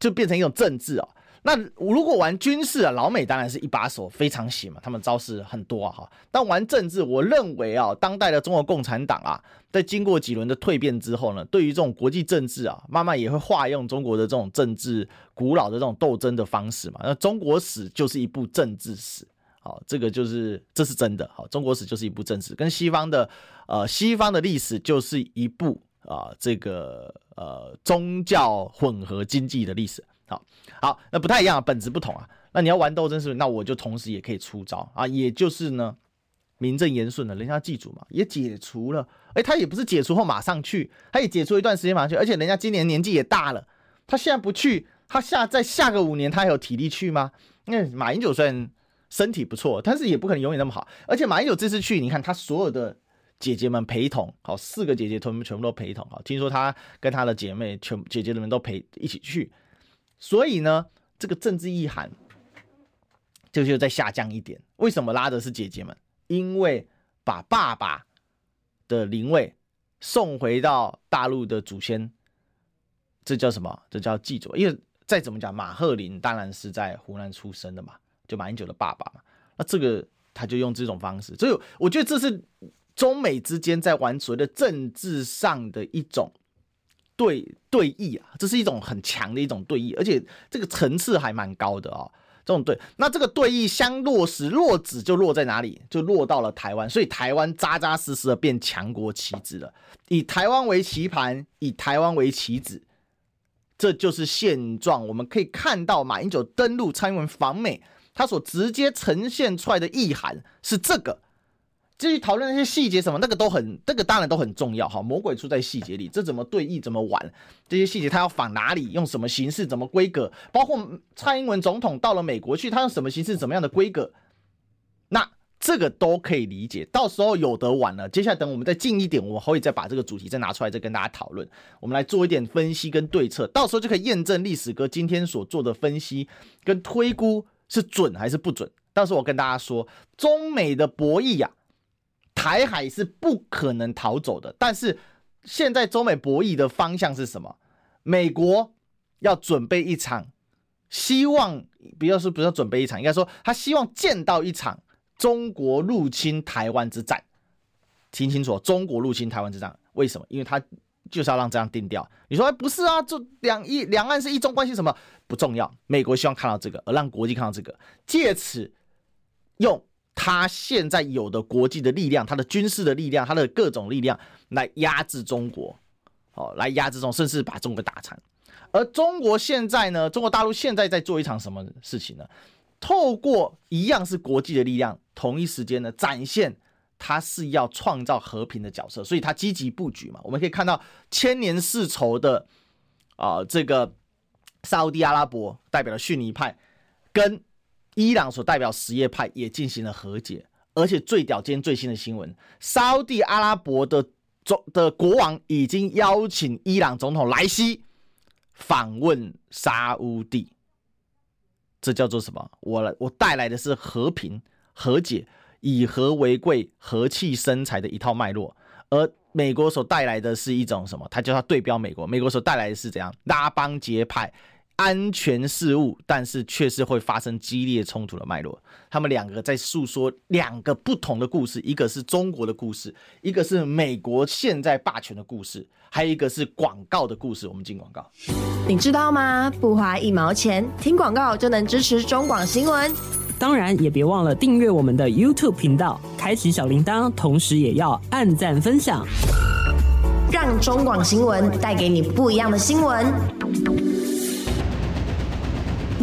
就变成一种政治哦。那如果玩军事啊，老美当然是一把手，非常行嘛，他们招式很多啊哈。但玩政治，我认为啊，当代的中国共产党啊，在经过几轮的蜕变之后呢，对于这种国际政治啊，慢慢也会化用中国的这种政治古老的这种斗争的方式嘛。那中国史就是一部政治史好，这个就是这是真的。好，中国史就是一部政治，跟西方的呃西方的历史就是一部啊、这个呃宗教混合经济的历史。好，好，那不太一样，本质不同啊。那你要玩斗争是不是？那我就同时也可以出招啊，也就是呢。名正言顺的，人家记住嘛，也解除了。哎，他也不是解除后马上去，他也解除一段时间马上去。而且人家今年年纪也大了，他现在不去，他下再下个五年，他还有体力去吗？那马英九虽然身体不错，但是也不可能永远那么好。而且马英九这次去，你看他所有的姐姐们陪同，好，四个姐姐全部全部都陪同，好，听说他跟他的姐妹全姐姐们都陪一起去，所以呢，这个政治意涵就就再下降一点。为什么拉的是姐姐们？因为把爸爸的灵位送回到大陆的祖先，这叫什么？这叫祭祖。因为再怎么讲，马鹤林当然是在湖南出生的嘛，就马英九的爸爸嘛。那这个他就用这种方式，所以我觉得这是中美之间在玩所谓的政治上的一种对对弈啊，这是一种很强的一种对弈，而且这个层次还蛮高的哦。这种对，那这个对弈相落实落子就落在哪里？就落到了台湾，所以台湾扎扎实实的变强国棋子了。以台湾为棋盘，以台湾为棋子，这就是现状。我们可以看到马英九登陆蔡英文访美，他所直接呈现出来的意涵是这个。至于讨论那些细节什么，那个都很，那个当然都很重要哈。魔鬼出在细节里，这怎么对弈，怎么玩，这些细节他要仿哪里，用什么形式，怎么规格，包括蔡英文总统到了美国去，他用什么形式，怎么样的规格，那这个都可以理解。到时候有得玩了，接下来等我们再近一点，我们会再把这个主题再拿出来，再跟大家讨论。我们来做一点分析跟对策，到时候就可以验证历史哥今天所做的分析跟推估是准还是不准。到时候我跟大家说，中美的博弈呀、台海是不可能逃走的，但是现在中美博弈的方向是什么？美国要准备一场，希望不要说不要准备一场，应该说他希望见到一场中国入侵台湾之战。听清楚，中国入侵台湾之战，为什么？因为他就是要让这样定调。你说不是啊？这两一两岸是一中关系，什么不重要？美国希望看到这个，而让国际看到这个，借此用。他现在有的国际的力量，他的军事的力量，他的各种力量来压制中国，哦，来压制中，甚至把中国打残。而中国现在呢，中国大陆现在在做一场什么事情呢？透过一样是国际的力量，同一时间呢，展现他是要创造和平的角色，所以他积极布局嘛。我们可以看到千年世仇的啊、这个沙乌地阿拉伯代表的逊尼派跟。伊朗所代表什叶派也进行了和解，而且最屌，今天最新的新闻，沙乌地阿拉伯的总的国王已经邀请伊朗总统莱西访问沙乌地，这叫做什么？我来，我带来的是和平和解，以和为贵，和气生财的一套脉络，而美国所带来的是一种什么？他叫他对标美国，美国所带来的是怎样？拉帮结派。安全事务，但是却是会发生激烈冲突的脉络。他们两个在诉说两个不同的故事，一个是中国的故事，一个是美国现在霸权的故事，还有一个是广告的故事。我们进广告，你知道吗？不花一毛钱，听广告就能支持中广新闻。当然，也别忘了订阅我们的 YouTube 频道，开启小铃铛，同时也要按赞分享，让中广新闻带给你不一样的新闻。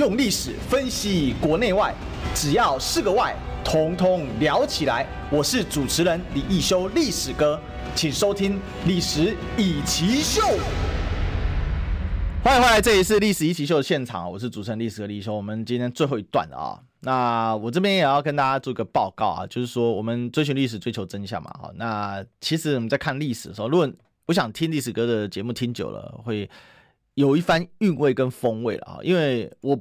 用历史分析国内外，只要是个“外”，统统聊起来。我是主持人李易修，历史哥，请收听《历史易起秀》。欢迎回来，这里是《历史易起秀》的现场，我是主持人历史哥李易修。我们今天最后一段啊，那我这边也要跟大家做个报告啊，就是说我们追寻历史，追求真相嘛。好，那其实我们在看历史的时候，如果我想听历史哥的节目听久了，会。有一番韵味跟风味了啊，因为我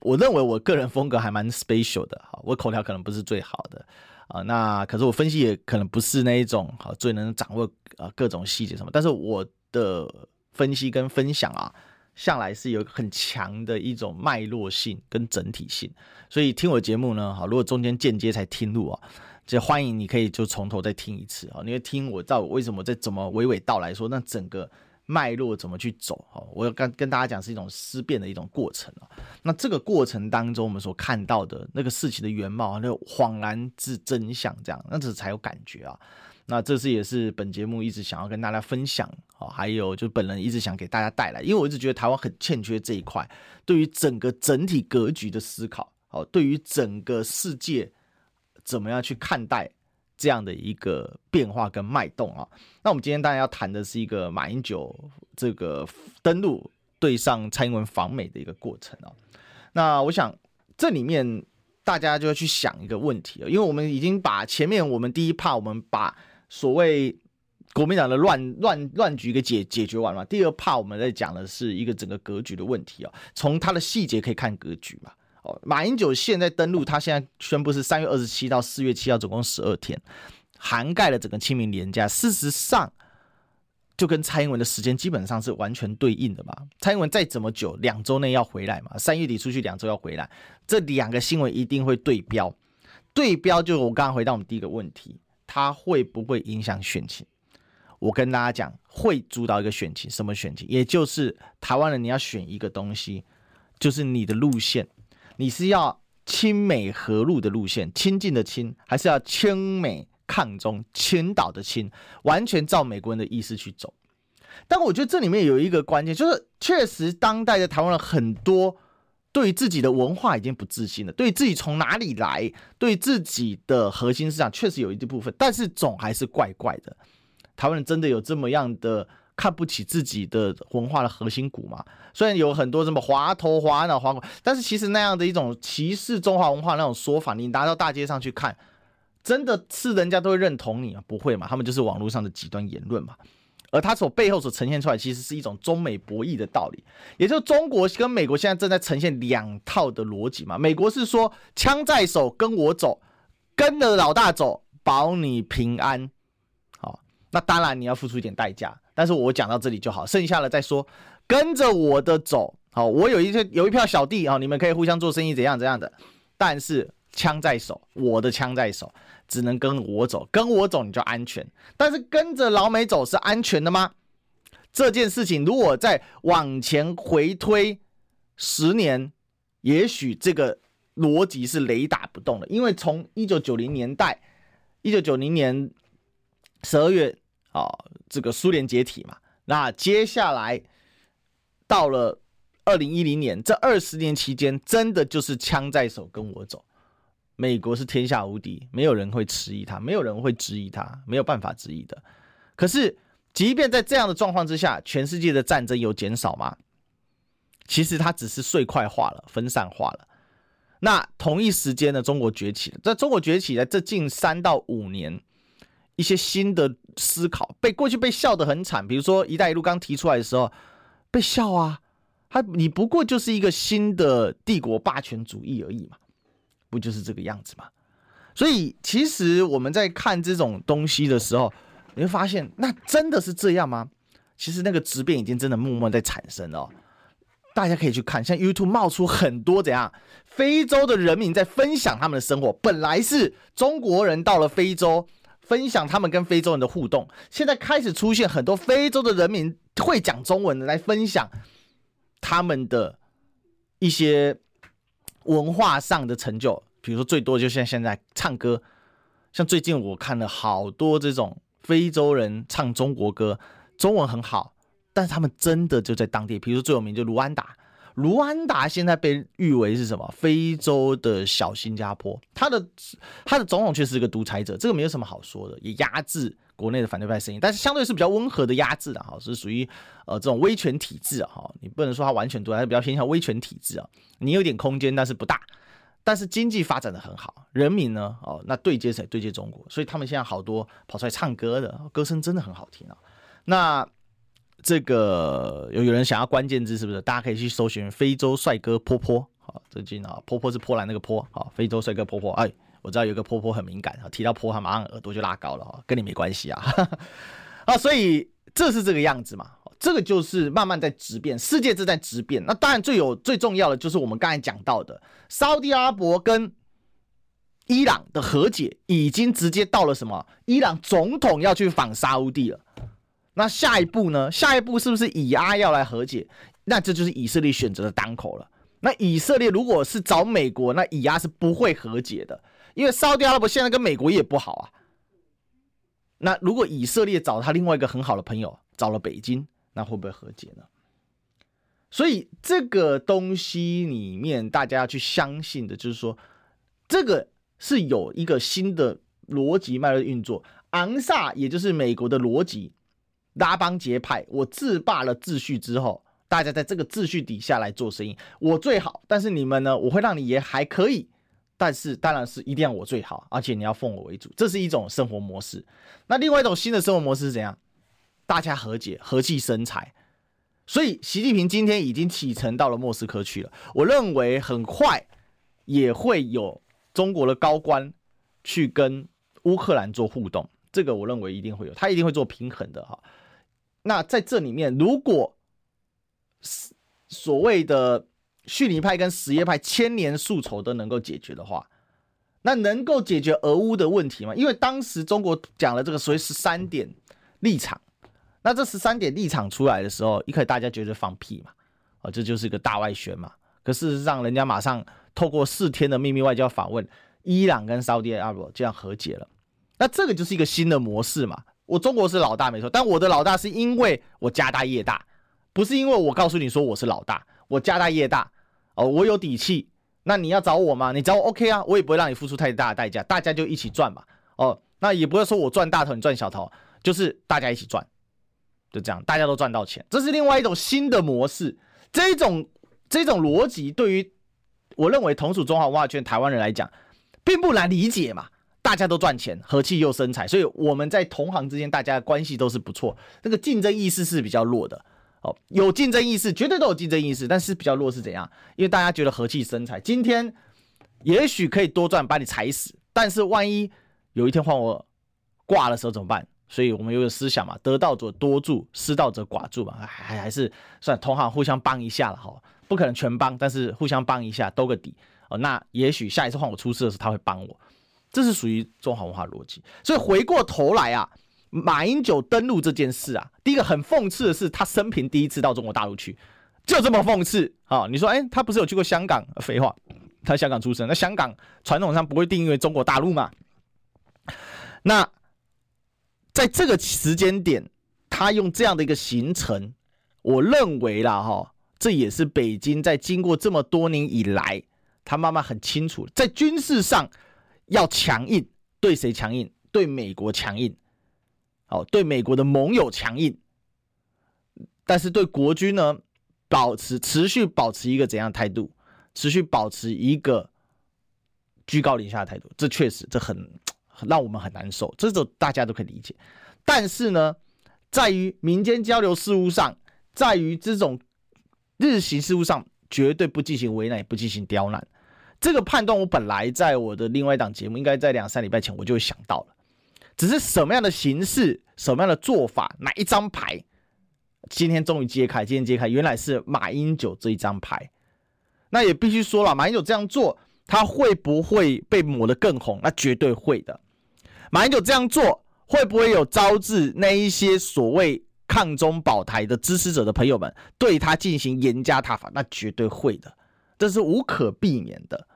我认为我个人风格还蛮 special 的哈，我口条可能不是最好的啊，那可是我分析也可能不是那一种好最能掌握啊各种细节什么，但是我的分析跟分享啊，向来是有很强的一种脉络性跟整体性，所以听我节目呢，好，如果中间间接才听入啊，就欢迎你可以就从头再听一次啊，你会听我到为什么在怎么娓娓道来说，那整个。脉络怎么去走？哈，我要跟跟大家讲是一种思辨的一种过程啊。那这个过程当中，我们所看到的那个事情的原貌，那恍然之真相，这样，那这才有感觉啊。那这是也是本节目一直想要跟大家分享啊，还有就本人一直想给大家带来，因为我一直觉得台湾很欠缺这一块，对于整个整体格局的思考，哦，对于整个世界怎么样去看待。这样的一个变化跟脉动啊，那我们今天当然要谈的是一个马英九这个登陆对上蔡英文访美的一个过程啊。那我想这里面大家就要去想一个问题啊，因为我们已经把前面我们第一怕我们把所谓国民党的乱乱乱局给解解决完了，第二怕我们在讲的是一个整个格局的问题啊，从它的细节可以看格局嘛。哦，马英九现在登陆，他现在宣布是三月二十七到四月七号，总共十二天，涵盖了整个清明连假。事实上，就跟蔡英文的时间基本上是完全对应的嘛。蔡英文再怎么久，两周内要回来嘛，三月底出去，两周要回来，这两个新闻一定会对标。对标就我刚刚回答我们第一个问题，它会不会影响选情？我跟大家讲，会主导一个选情，什么选情？也就是台湾人你要选一个东西，就是你的路线。你是要亲美和路的路线，亲近的亲，还是要亲美抗中、倾倒的倾，完全照美国人的意思去走？但我觉得这里面有一个关键，就是确实当代的台湾人很多对自己的文化已经不自信了，对自己从哪里来，对自己的核心思想确实有一部分，但是总还是怪怪的。台湾人真的有这么样的？看不起自己的文化的核心骨嘛？虽然有很多什么滑头滑脑滑骨，但是其实那样的一种歧视中华文化那种说法，你拿到大街上去看，真的是人家都会认同你吗？不会嘛？他们就是网络上的极端言论嘛。而他所背后所呈现出来，其实是一种中美博弈的道理，也就是中国跟美国现在正在呈现两套的逻辑嘛。美国是说枪在手，跟我走，跟着老大走，保你平安。好，那当然你要付出一点代价。但是我讲到这里就好，剩下的再说，跟着我的走，好，我有一些有一票小弟啊，你们可以互相做生意，怎样怎样的。但是枪在手，我的枪在手，只能跟我走，跟我走你就安全。但是跟着老美走是安全的吗？这件事情如果再往前回推十年，也许这个逻辑是雷打不动的，因为从一九九零年代，一九九零年十二月。啊，这个苏联解体嘛，那接下来到了二零一零年，这二十年期间，真的就是枪在手，跟我走。美国是天下无敌，没有人会迟疑他，没有人会质疑他，没有办法质疑的。可是，即便在这样的状况之下，全世界的战争有减少吗？其实它只是碎块化了，分散化了。那同一时间呢，中国崛起了，在中国崛起的这近三到五年。一些新的思考被过去被笑得很惨，比如说“一带一路”刚提出来的时候被笑啊，他你不过就是一个新的帝国霸权主义而已嘛，不就是这个样子吗？所以其实我们在看这种东西的时候，你会发现那真的是这样吗？其实那个质变已经真的默默在产生了，大家可以去看，像 YouTube 冒出很多怎样非洲的人民在分享他们的生活，本来是中国人到了非洲。分享他们跟非洲人的互动，现在开始出现很多非洲的人民会讲中文的来分享他们的一些文化上的成就，比如说最多就像现在唱歌，像最近我看了好多这种非洲人唱中国歌，中文很好，但是他们真的就在当地，比如说最有名就卢安达。卢安达现在被誉为是什么？非洲的小新加坡。他的他的总统却是一个独裁者，这个没有什么好说的，也压制国内的反对派声音，但是相对是比较温和的压制的哈，是属于呃这种威权体制啊哈。你不能说他完全独裁，是比较偏向威权体制啊。你有点空间，但是不大。但是经济发展的很好，人民呢哦，那对接谁？对接中国，所以他们现在好多跑出来唱歌的歌声真的很好听啊。那。这个有有人想要关键字是不是？大家可以去搜寻非洲帅哥坡坡。好，最近啊，坡坡是波兰那个坡。好，非洲帅哥坡坡。哎，我知道有个坡坡很敏感啊，提到坡他马上耳朵就拉高了哈，跟你没关系啊。啊，所以这是这个样子嘛。这个就是慢慢在质变，世界正在质变。那当然最有最重要的就是我们刚才讲到的，沙乌地阿拉伯跟伊朗的和解已经直接到了什么？伊朗总统要去访沙乌地了。那下一步呢？下一步是不是以阿要来和解？那这就是以色列选择的当口了。那以色列如果是找美国，那以阿是不会和解的，因为沙特阿拉伯现在跟美国也不好啊。那如果以色列找他另外一个很好的朋友，找了北京，那会不会和解呢？所以这个东西里面，大家要去相信的，就是说，这个是有一个新的逻辑脉络运作。昂萨也就是美国的逻辑，拉帮结派，我自霸了秩序之后，大家在这个秩序底下来做生意，我最好，但是你们呢，我会让你也还可以，但是当然是一定要我最好，而且你要奉我为主，这是一种生活模式。那另外一种新的生活模式是怎样？大家和解，和气生财。所以，习近平今天已经启程到了莫斯科去了。我认为很快也会有中国的高官去跟乌克兰做互动，这个我认为一定会有，他一定会做平衡的哈。那在这里面，如果所谓的逊尼派跟什叶派千年宿仇都能够解决的话，那能够解决俄乌的问题吗？因为当时中国讲了这个所谓十三点立场。那这十三点立场出来的时候，一开始大家觉得放屁嘛，哦，这就是一个大外宣嘛。可事实上，人家马上透过四天的秘密外交访问，伊朗跟沙特阿拉伯这样和解了。那这个就是一个新的模式嘛。我中国是老大没错，但我的老大是因为我家大业大，不是因为我告诉你说我是老大，我家大业大哦，我有底气。那你要找我吗？你找我 OK 啊，我也不会让你付出太大的代价，大家就一起赚嘛。哦，那也不会说我赚大头，你赚小头，就是大家一起赚。就这样，大家都赚到钱，这是另外一种新的模式。这种这种逻辑，对于我认为同属中华文化圈台湾人来讲，并不难理解嘛。大家都赚钱，和气又生财，所以我们在同行之间，大家的关系都是不错。那个竞争意识是比较弱的哦，有竞争意识，绝对都有竞争意识，但是比较弱是怎样？因为大家觉得和气生财，今天也许可以多赚，把你踩死，但是万一有一天换我挂的时候怎么办？所以我们有个思想嘛，得道者多助，失道者寡助嘛，还还是算同行互相帮一下了哈，不可能全帮，但是互相帮一下，兜个底哦。那也许下一次换我出事的时候，他会帮我，这是属于中华文化逻辑。所以回过头来啊，马英九登陆这件事啊，第一个很讽刺的是，他生平第一次到中国大陆去，就这么讽刺啊！你说，哎，他不是有去过香港？废话，他香港出生，那香港传统上不会定义为中国大陆嘛？那。在这个时间点，他用这样的一个行程，我认为啦哈，这也是北京在经过这么多年以来，他慢慢很清楚，在军事上要强硬，对谁强硬？对美国强硬，哦，对美国的盟友强硬，但是对国军呢，保持持续保持一个怎样态度？持续保持一个居高临下的态度，这确实这很。让我们很难受，这种大家都可以理解。但是呢，在于民间交流事务上，在于这种日行事务上，绝对不进行为难，也不进行刁难。这个判断，我本来在我的另外一档节目，应该在两三礼拜前我就想到了。只是什么样的形式，什么样的做法，哪一张牌，今天终于揭开。今天揭开，原来是马英九这一张牌。那也必须说了，马英九这样做，他会不会被抹得更红？那绝对会的。马英九这样做会不会有招致那一些所谓抗中保台的支持者的朋友们对他进行严加挞伐？那绝对会的，这是无可避免的。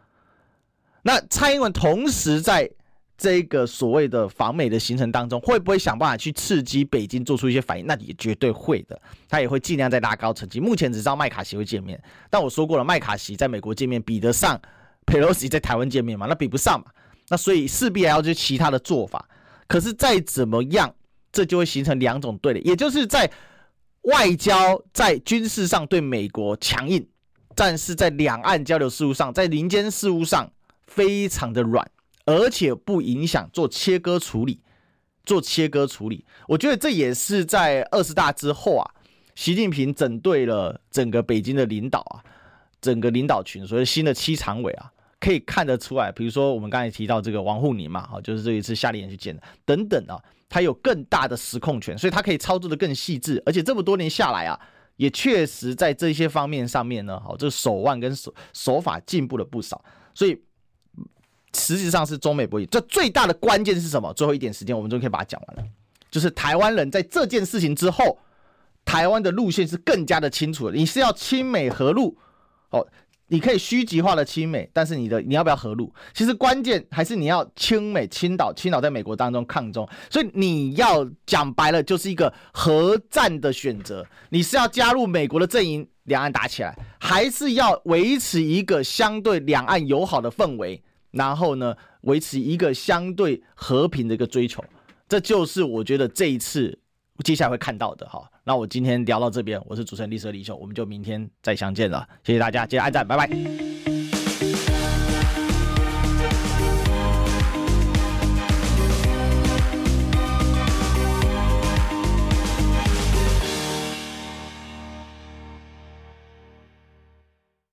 那蔡英文同时在这个所谓的访美的行程当中，会不会想办法去刺激北京做出一些反应？那也绝对会的，他也会尽量在拉高层级。目前只知道麦卡锡会见面，但我说过了，麦卡锡在美国见面比得上佩洛西在台湾见面吗？那比不上嘛。那所以势必还要去其他的做法，可是再怎么样，这就会形成两种对立，也就是在外交、在军事上对美国强硬，但是在两岸交流事务上、在民间事务上非常的软，而且不影响做切割处理，做切割处理。我觉得这也是在二十大之后啊，习近平整顿了整个北京的领导啊，整个领导群，所以新的七常委啊。可以看得出来，比如说我们刚才提到这个王沪宁嘛，哈，就是这一次夏令营去见的，等等啊，他有更大的实控权，所以他可以操作的更细致，而且这么多年下来啊，也确实在这些方面上面呢，好，这手腕跟手手法进步了不少，所以实际上是中美博弈。这最大的关键是什么？最后一点时间，我们就可以把它讲完了。就是台湾人在这件事情之后，台湾的路线是更加的清楚了。你是要亲美合陆，哦，你可以虚极化的亲美，但是你的你要不要合陆？其实关键还是你要亲美、亲岛、亲岛在美国当中抗中，所以你要讲白了就是一个核战的选择。你是要加入美国的阵营，两岸打起来，还是要维持一个相对两岸友好的氛围？然后呢，维持一个相对和平的一个追求，这就是我觉得这一次接下来会看到的哈。那我今天聊到这边，我是主持人李社李秀，我们就明天再相见了，谢谢大家，记得按赞，拜拜。